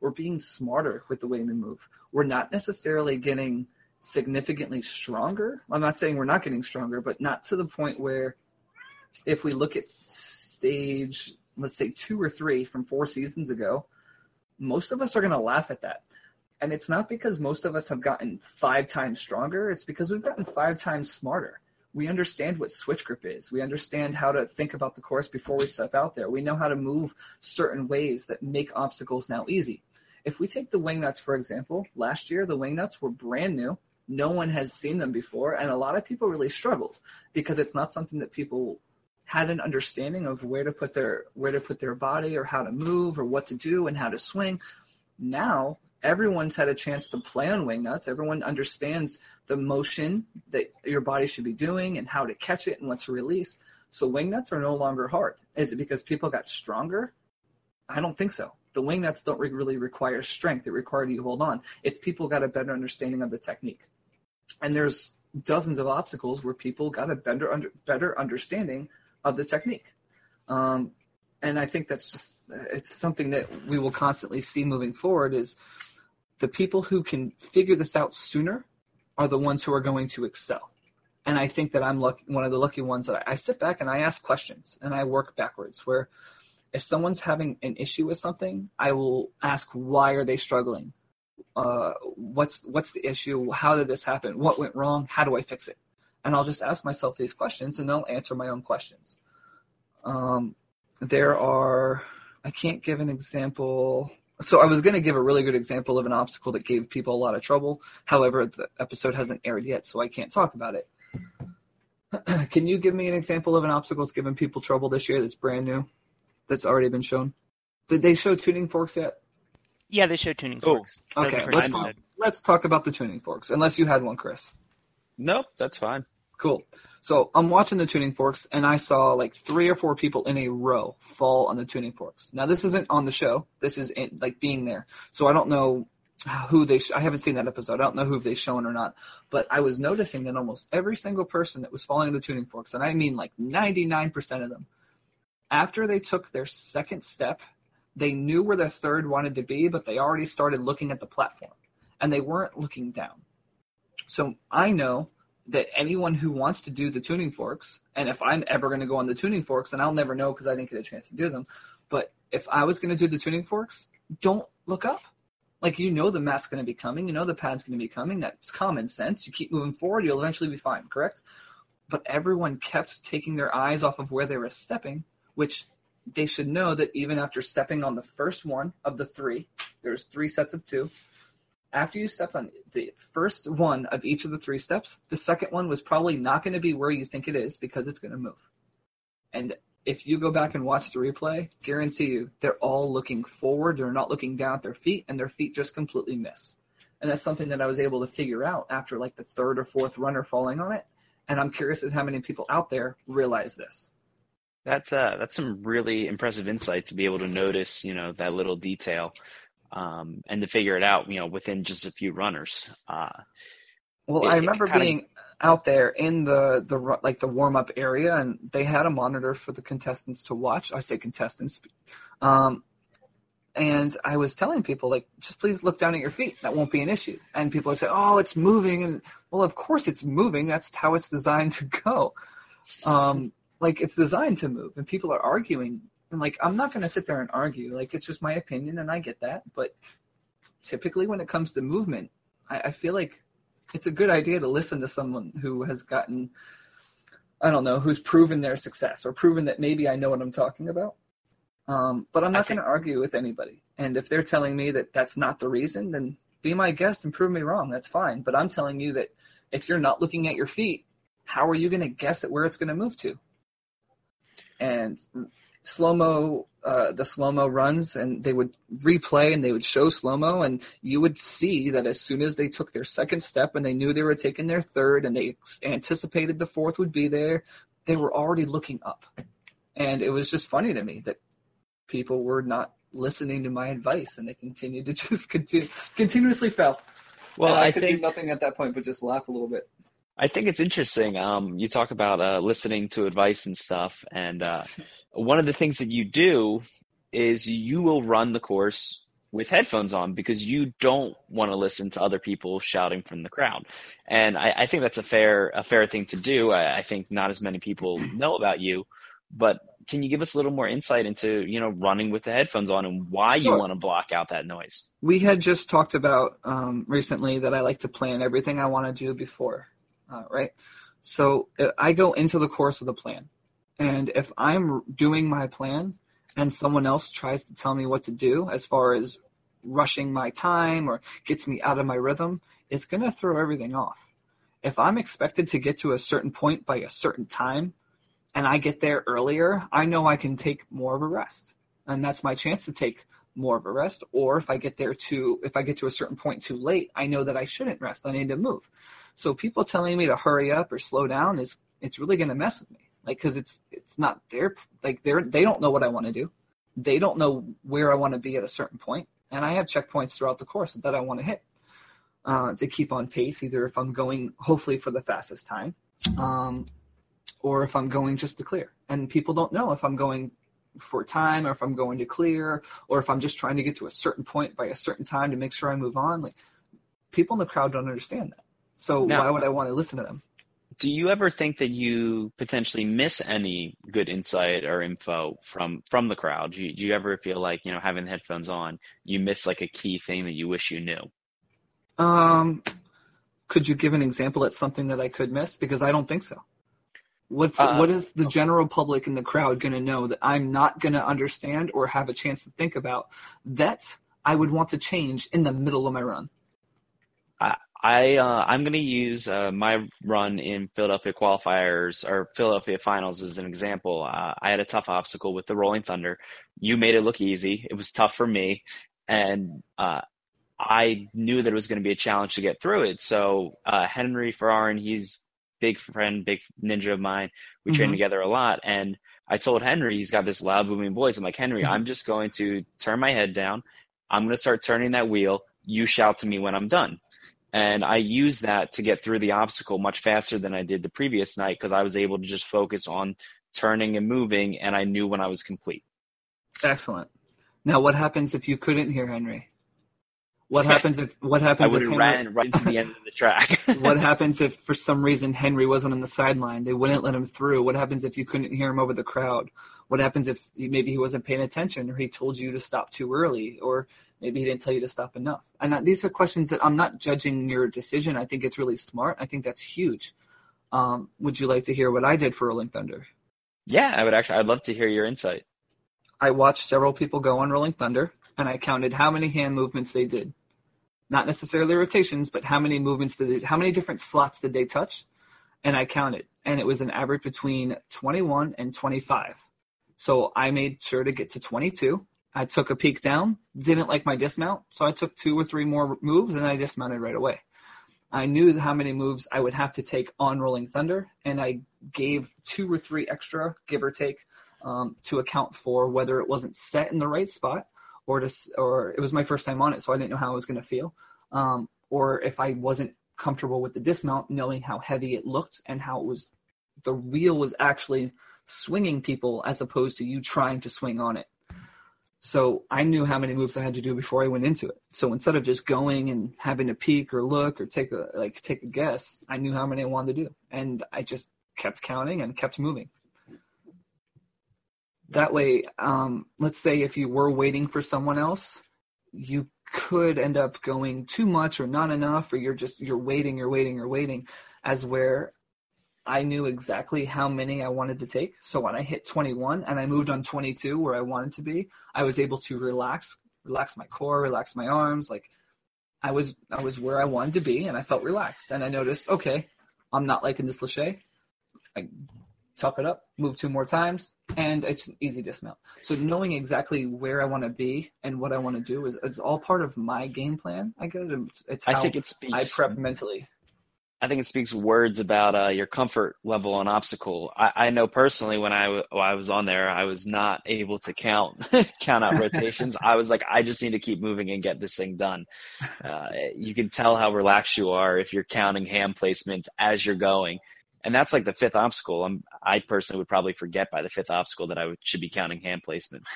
we're being smarter with the way we move. We're not necessarily getting significantly stronger. I'm not saying we're not getting stronger, but not to the point where if we look at stage, let's say two or three from four seasons ago, most of us are going to laugh at that. And it's not because most of us have gotten five times stronger, it's because we've gotten five times smarter. We understand what switch grip is. We understand how to think about the course before we step out there. We know how to move certain ways that make obstacles now easy. If we take the wing nuts, for example, last year the wing nuts were brand new. No one has seen them before, and a lot of people really struggled because it's not something that people had an understanding of where to put their where to put their body or how to move or what to do and how to swing. Now everyone's had a chance to play on wing nuts. Everyone understands the motion that your body should be doing and how to catch it and what to release. So wing nuts are no longer hard. Is it because people got stronger? I don't think so. The wing nuts don't really require strength. They require you hold on. It's people got a better understanding of the technique. And there's dozens of obstacles where people got a better under, better understanding of the technique. Um, and I think that's just it's something that we will constantly see moving forward is the people who can figure this out sooner are the ones who are going to excel. And I think that I'm lucky, one of the lucky ones that I, I sit back and I ask questions and I work backwards. Where if someone's having an issue with something, I will ask why are they struggling? Uh, what's what's the issue? How did this happen? What went wrong? How do I fix it? And I'll just ask myself these questions, and I'll answer my own questions. Um, there are I can't give an example. So I was going to give a really good example of an obstacle that gave people a lot of trouble. However, the episode hasn't aired yet, so I can't talk about it. Can you give me an example of an obstacle that's given people trouble this year that's brand new, that's already been shown? Did they show tuning forks yet? Yeah, they showed tuning Oh, forks. Doesn't Okay, let's talk, let's talk about the tuning forks. Unless you had one, Chris. Nope, that's fine. Cool. So I'm watching the tuning forks, and I saw like three or four people in a row fall on the tuning forks. Now this isn't on the show. This is in, like being there. So I don't know who they. Sh- I haven't seen that episode. I don't know who they've shown or not. But I was noticing that almost every single person that was falling on the tuning forks, and I mean like 99% of them, after they took their second step, they knew where their third wanted to be, but they already started looking at the platform, and they weren't looking down. So I know that anyone who wants to do the tuning forks, and if I'm ever going to go on the tuning forks, and I'll never know because I didn't get a chance to do them, but if I was going to do the tuning forks, don't look up. Like you know the mat's going to be coming, you know the pad's going to be coming. That's common sense. You keep moving forward, you'll eventually be fine, correct? But everyone kept taking their eyes off of where they were stepping, which they should know that even after stepping on the first one of the three, there's three sets of two. After you stepped on the first one of each of the three steps, the second one was probably not going to be where you think it is because it's going to move. And if you go back and watch the replay, guarantee you they're all looking forward. They're not looking down at their feet, and their feet just completely miss. And that's something that I was able to figure out after like the third or fourth runner falling on it. And I'm curious as how many people out there realize this. That's uh that's some really impressive insight to be able to notice, you know, that little detail, um, and to figure it out, you know, within just a few runners. Uh, Well, It- I remember being out there in the the like the warm up area, and they had a monitor for the contestants to watch. I say contestants, um, and I was telling people like, just please look down at your feet. That won't be an issue. And people would say, "Oh, it's moving," and well, of course it's moving. That's how it's designed to go. Um, like it's designed to move, and people are arguing. And like, I'm not going to sit there and argue. Like, it's just my opinion, and I get that. But typically, when it comes to movement, I, I feel like it's a good idea to listen to someone who has gotten I don't know, who's proven their success or proven that maybe I know what I'm talking about. Um, but I'm not going to argue with anybody. And if they're telling me that that's not the reason, then be my guest and prove me wrong. That's fine. But I'm telling you that if you're not looking at your feet, how are you going to guess at where it's going to move to? And slow mo, uh, the slow mo runs, and they would replay and they would show slow mo, and you would see that as soon as they took their second step and they knew they were taking their third, and they ex- anticipated the fourth would be there, they were already looking up. And it was just funny to me that people were not listening to my advice, and they continued to just continue, continuously fell. well, And I, I could think do nothing at that point but just laugh a little bit. I think it's interesting. Um, you talk about uh, listening to advice and stuff, and uh, one of the things that you do is you will run the course with headphones on because you don't want to listen to other people shouting from the crowd, and I, I think that's a fair a fair thing to do. I, I think not as many people know about you, but can you give us a little more insight into you know running with the headphones on and why Sure. you want to block out that noise? we had just talked about um, recently that I like to plan everything I want to do before, uh, right? So uh, I go into the course with a plan, and if I'm doing my plan and someone else tries to tell me what to do as far as rushing my time or gets me out of my rhythm, it's going to throw everything off. If I'm expected to get to a certain point by a certain time, and I get there earlier, I know I can take more of a rest, and that's my chance to take more of a rest or if i get there too if i get to a certain point too late i know that i shouldn't rest. I need to move. So people telling me to hurry up or slow down is it's really going to mess with me. Like because it's it's not their like they're they don't know what i want to do. They don't know where i want to be at a certain point and i have checkpoints throughout the course that i want to hit uh, to keep on pace either if i'm going hopefully for the fastest time um, or if i'm going just to clear. And people don't know if i'm going for time or if I'm going to clear or if I'm just trying to get to a certain point by a certain time to make sure I move on. Like people in the crowd don't understand that. So Now- why would I want to listen to them? do you ever think that you potentially miss any good insight or info from from the crowd? Do you, do you ever feel like you know having the headphones on, you miss like a key thing that you wish you knew? Um, could you give an example at something that I could miss? Because I don't think so. What's Uh, what is the general public in the crowd going to know that I'm not going to understand or have a chance to think about that I would want to change in the middle of my run? I uh, I'm going to use uh, my run in Philadelphia qualifiers or Philadelphia finals as an example. Uh, I had a tough obstacle with the Rolling Thunder. You made it look easy. It was tough for me, and uh, I knew that it was going to be a challenge to get through it. So uh, Henry Ferrarin, he's big friend, big ninja of mine. We train Mhm. together a lot, and I told Henry he's got this loud booming voice. I'm like Henry, Mhm. I'm just going to turn my head down. I'm going to start turning that wheel. You shout to me when I'm done. And I used that to get through the obstacle much faster than I did the previous night because I was able to just focus on turning and moving, and I knew when I was complete. Excellent. Now, what happens if you couldn't hear Henry? What happens if what happens? I would if have Henry, ran right into the end of the track. what happens if for some reason Henry wasn't on the sideline? They wouldn't let him through. What happens if you couldn't hear him over the crowd? What happens if he, maybe he wasn't paying attention or he told you to stop too early or maybe he didn't tell you to stop enough? And that, these are questions that I'm not judging your decision. I think it's really smart. I think that's huge. Um, would you like to hear what I did for Rolling Thunder? yeah, I would actually. I'd love to hear your insight. I watched several people go on Rolling Thunder and I counted how many hand movements they did. Not necessarily rotations, but how many movements did they, how many different slots did they touch? And I counted, and it was an average between 21 and 25. So I made sure to get to 22. I took a peek down, didn't like my dismount, so I took two or three more moves and I dismounted right away. I knew how many moves I would have to take on Rolling Thunder, and I gave two or three extra, give or take, um, to account for whether it wasn't set in the right spot or to, or it was my first time on it, so I didn't know how I was going to feel, um, or if I wasn't comfortable with the dismount, knowing how heavy it looked and how it was, the wheel was actually swinging people as opposed to you trying to swing on it. So I knew how many moves I had to do before I went into it. So instead of just going and having to peek or look or take a like take a guess, I knew how many I wanted to do, and I just kept counting and kept moving. That way, um, let's say if you were waiting for someone else, you could end up going too much or not enough, or you're just you're waiting, you're waiting, you're waiting. As where I knew exactly how many I wanted to take. So when I hit 21 and I moved on 22 where I wanted to be, I was able to relax, relax my core, relax my arms. Like I was, I was where I wanted to be, and I felt relaxed. And I noticed, okay, I'm not liking this lache. I tough it up, move two more times, and it's an easy dismount. So knowing exactly where I want to be and what I want to do is, is all part of my game plan. I guess it's, it's how I think it speaks. I prep mentally. I think it speaks words about uh, your comfort level on obstacle. I, I know personally when I, w- when I was on there, I was not able to count count out rotations. I was like, I just need to keep moving and get this thing done. Uh, you can tell how relaxed you are if you're counting hand placements as you're going, and that's like the fifth obstacle. I'm, I personally would probably forget by the fifth obstacle that I would, should be counting hand placements.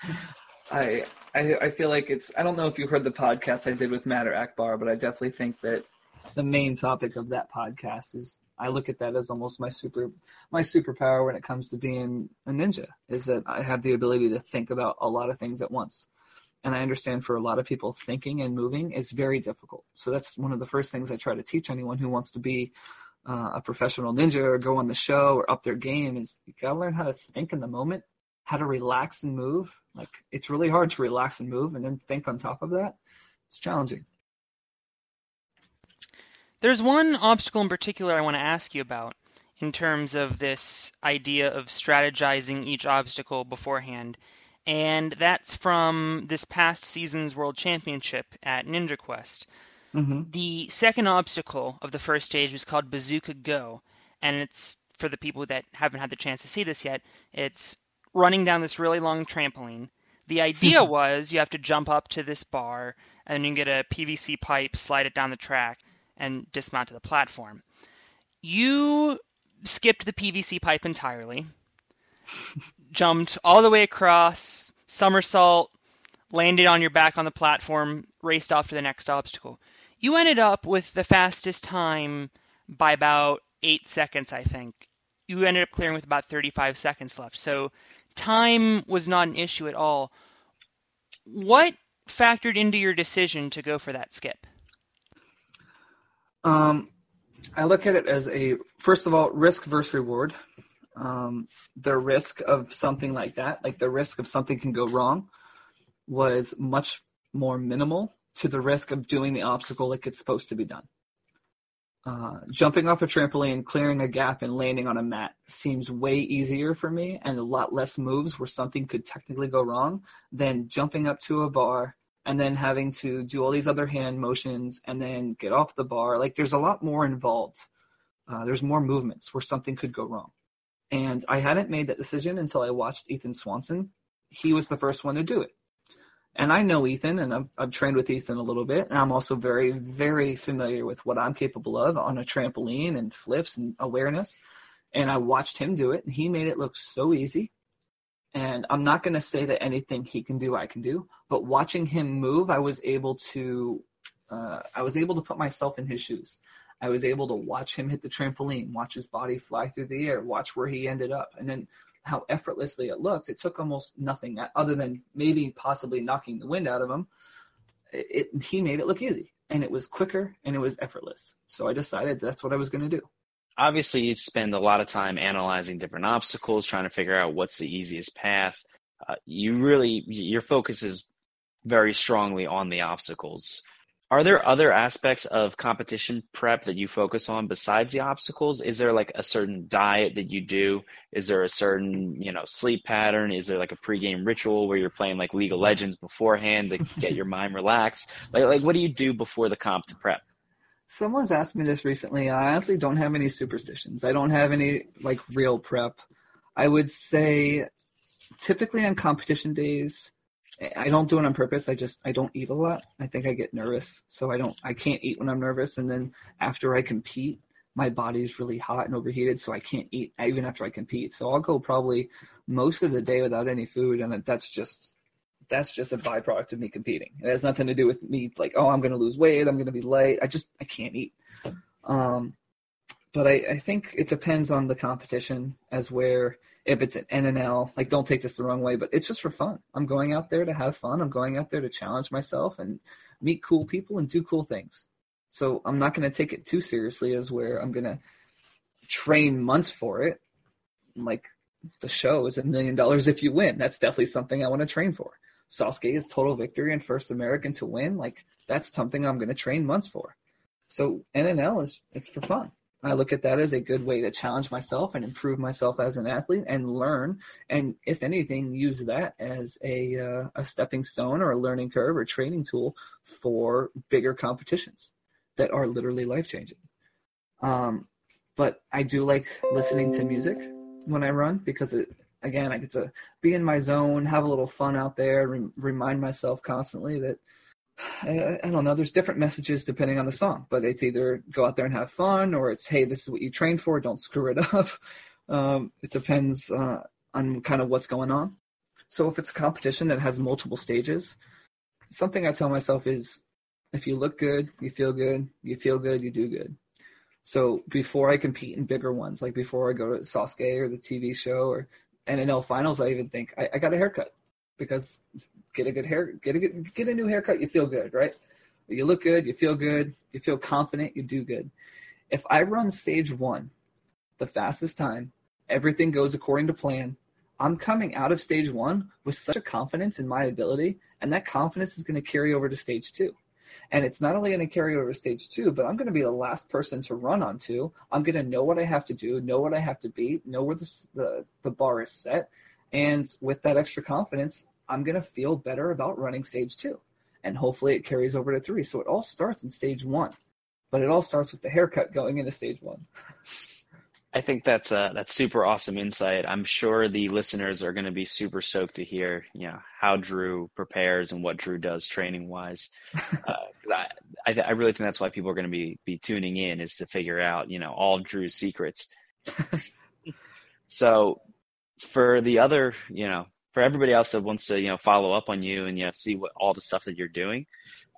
I, I I feel like it's I don't know if you heard the podcast I did with Matt or Akbar, but I definitely think that the main topic of that podcast is I look at that as almost my super my superpower when it comes to being a ninja is that I have the ability to think about a lot of things at once. And I understand for a lot of people thinking and moving is very difficult. So that's one of the first things I try to teach anyone who wants to be uh, a professional ninja or go on the show or up their game is you gotta learn how to think in the moment how to relax and move. Like it's really hard to relax and move and then think on top of that. It's challenging. There's one obstacle in particular I want to ask you about in terms of this idea of strategizing each obstacle beforehand. And that's from this past season's World Championship at Ninja Quest. Mm-hmm. The second obstacle of the first stage was called Bazooka Go, and it's for the people that haven't had the chance to see this yet. It's running down this really long trampoline. The idea was you have to jump up to this bar, and you get a PVC pipe, slide it down the track, and dismount to the platform. You skipped the PVC pipe entirely, jumped all the way across, somersault, landed on your back on the platform, raced off to the next obstacle. You ended up with the fastest time by about eight seconds, I think. You ended up clearing with about 35 seconds left. So time was not an issue at all. What factored into your decision to go for that skip? Um, I look at it as a first of all risk versus reward. Um, the risk of something like that, like the risk of something can go wrong, was much more minimal to the risk of doing the obstacle like it's supposed to be done. Uh, jumping off a trampoline, clearing a gap, and landing on a mat seems way easier for me and a lot less moves where something could technically go wrong than jumping up to a bar and then having to do all these other hand motions and then get off the bar. Like there's a lot more involved. Uh, there's more movements where something could go wrong. And I hadn't made that decision until I watched Ethan Swanson. He was the first one to do it. And I know Ethan, and I've, I've trained with Ethan a little bit, and I'm also very, very familiar with what I'm capable of on a trampoline and flips and awareness. And I watched him do it, and he made it look so easy. And I'm not going to say that anything he can do, I can do, but watching him move, I was able to, uh, I was able to put myself in his shoes. I was able to watch him hit the trampoline, watch his body fly through the air, watch where he ended up, and then how effortlessly it looked. It took almost nothing other than maybe possibly knocking the wind out of him. It, it, he made it look easy and it was quicker and it was effortless. So I decided that's what I was going to do. Obviously, you spend a lot of time analyzing different obstacles, trying to figure out what's the easiest path. Uh, you really, your focus is very strongly on the obstacles. Are there other aspects of competition prep that you focus on besides the obstacles? Is there like a certain diet that you do? Is there a certain, you know, sleep pattern? Is there like a pregame ritual where you're playing like League of Legends beforehand to get your mind relaxed? Like like what do you do before the comp to prep? Someone's asked me this recently. I honestly don't have any superstitions. I don't have any like real prep. I would say typically on competition days, I don't do it on purpose. I just I don't eat a lot. I think I get nervous, so I don't I can't eat when I'm nervous. And then after I compete, my body's really hot and overheated, so I can't eat even after I compete. So I'll go probably most of the day without any food, and that's just that's just a byproduct of me competing. It has nothing to do with me like oh I'm to lose weight, I'm to be light. I just I can't eat. Um, but I, I think it depends on the competition as where if it's an NNL, like don't take this the wrong way, but it's just for fun. I'm going out there to have fun. I'm going out there to challenge myself and meet cool people and do cool things. So I'm not going to take it too seriously as where I'm going to train months for it. Like the show is a million dollars if you win. That's definitely something I want to train for. Sasuke is total victory and first American to win. Like that's something I'm going to train months for. So NNL is it's for fun. I look at that as a good way to challenge myself and improve myself as an athlete and learn. And if anything, use that as a, uh, a stepping stone or a learning curve or training tool for bigger competitions that are literally life changing. Um, but I do like listening to music when I run because it, again, I get to be in my zone, have a little fun out there, re- remind myself constantly that I, don't know. There's different messages depending on the song, but it's either go out there and have fun, or it's hey, this is what you trained for. Don't screw it up. Um, it depends uh, on kind of what's going on. So if it's a competition that has multiple stages, something I tell myself is, if you look good, you feel good. You feel good, you do good. So before I compete in bigger ones, like before I go to Sasuke or the TV show or NNL finals, I even think I, I got a haircut because get a good hair, get a good, get a new haircut, you feel good, right? You look good, you feel good, you feel confident, you do good. If I run stage one, the fastest time, everything goes according to plan. I'm coming out of stage one with such a confidence in my ability, and that confidence is going to carry over to stage two. And it's not only going to carry over to stage two, but I'm going to be the last person to run on two. I'm going to know what I have to do, know what I have to beat, know where the, the, the bar is set, and with that extra confidence, I'm going to feel better about running stage two. And hopefully it carries over to three. So it all starts in stage one, but it all starts with the haircut going into stage one. I think that's uh, that's super awesome insight. I'm sure the listeners are going to be super stoked to hear, you know, how Drew prepares and what Drew does training wise. Uh, I, I, I really think that's why people are going to be be tuning in is to figure out, you know, all Drew's secrets. so for the other, you know, for everybody else that wants to, you know, follow up on you and you know see what all the stuff that you're doing,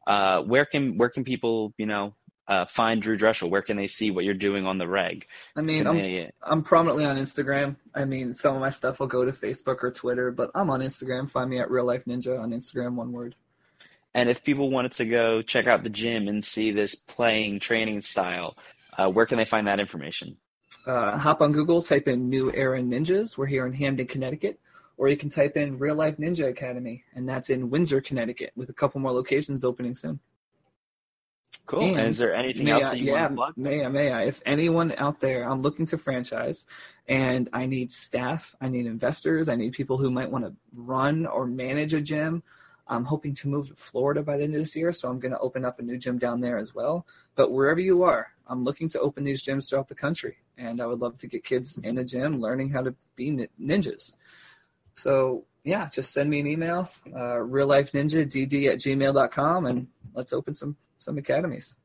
uh, where can where can people, you know, uh, find Drew Drechsel? Where can they see what you're doing on the reg? I mean, I'm, they- I'm prominently on Instagram. I mean, some of my stuff will go to Facebook or Twitter, but I'm on Instagram. Find me at Real Life Ninja on Instagram, one word. and if people wanted to go check out the gym and see this playing training style, uh, where can they find that information? Uh, hop on Google, type in New Era Ninjas. We're here in Hamden, Connecticut. Or you can type in Real Life Ninja Academy, and that's in Windsor, Connecticut, with a couple more locations opening soon. Cool. And, And is there anything else I- that you yeah, want to plug? may I, may I? If anyone out there, I'm looking to franchise, and I need staff, I need investors, I need people who might want to run or manage a gym. I'm hoping to move to Florida by the end of this year, so I'm going to open up a new gym down there as well. But wherever you are, I'm looking to open these gyms throughout the country, and I would love to get kids in a gym learning how to be ninjas. So yeah, just send me an email, uh, real life ninja dd at gmail.com, and let's open some some academies.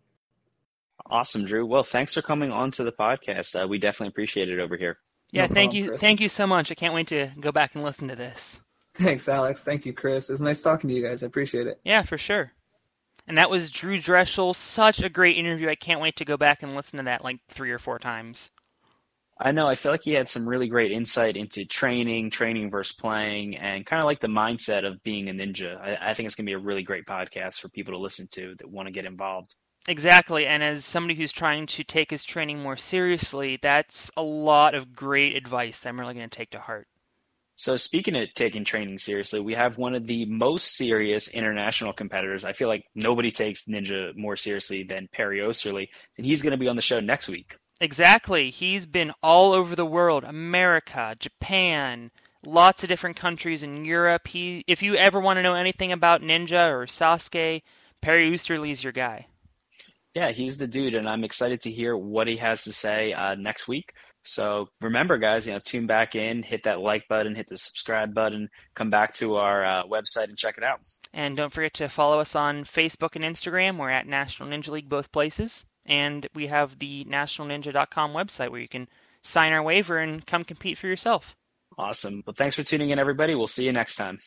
Awesome, Drew. Well, thanks for coming on to the podcast. Uh, we definitely appreciate it over here. Yeah, No thank problem, you, Chris. thank you so much. I can't wait to go back and listen to this. Thanks, Alex. Thank you, Chris. It was nice talking to you guys. I appreciate it. Yeah, for sure. And that was Drew Drechsel. Such a great interview. I can't wait to go back and listen to that like three or four times. I know. I feel like he had some really great insight into training, training versus playing, and kind of like the mindset of being a ninja. I, I think it's going to be a really great podcast for people to listen to that want to get involved. Exactly. And as somebody who's trying to take his training more seriously, that's a lot of great advice that I'm really going to take to heart. So, speaking of taking training seriously, we have one of the most serious international competitors. I feel like nobody takes Ninja more seriously than Perry Osterley, and he's going to be on the show next week. Exactly. He's been all over the world, America, Japan, lots of different countries in Europe. He if you ever want to know anything about Ninja or Sasuke, Perry Oosterly's your guy. Yeah, he's the dude, and I'm excited to hear what he has to say uh, next week. So remember, guys, you know, tune back in, hit that like button, hit the subscribe button, come back to our uh, website and check it out. And don't forget to follow us on Facebook and Instagram. We're at National Ninja League both places. And we have the nationalninja.com website where you can sign our waiver and come compete for yourself. Awesome. Well, thanks for tuning in, everybody. We'll see you next time.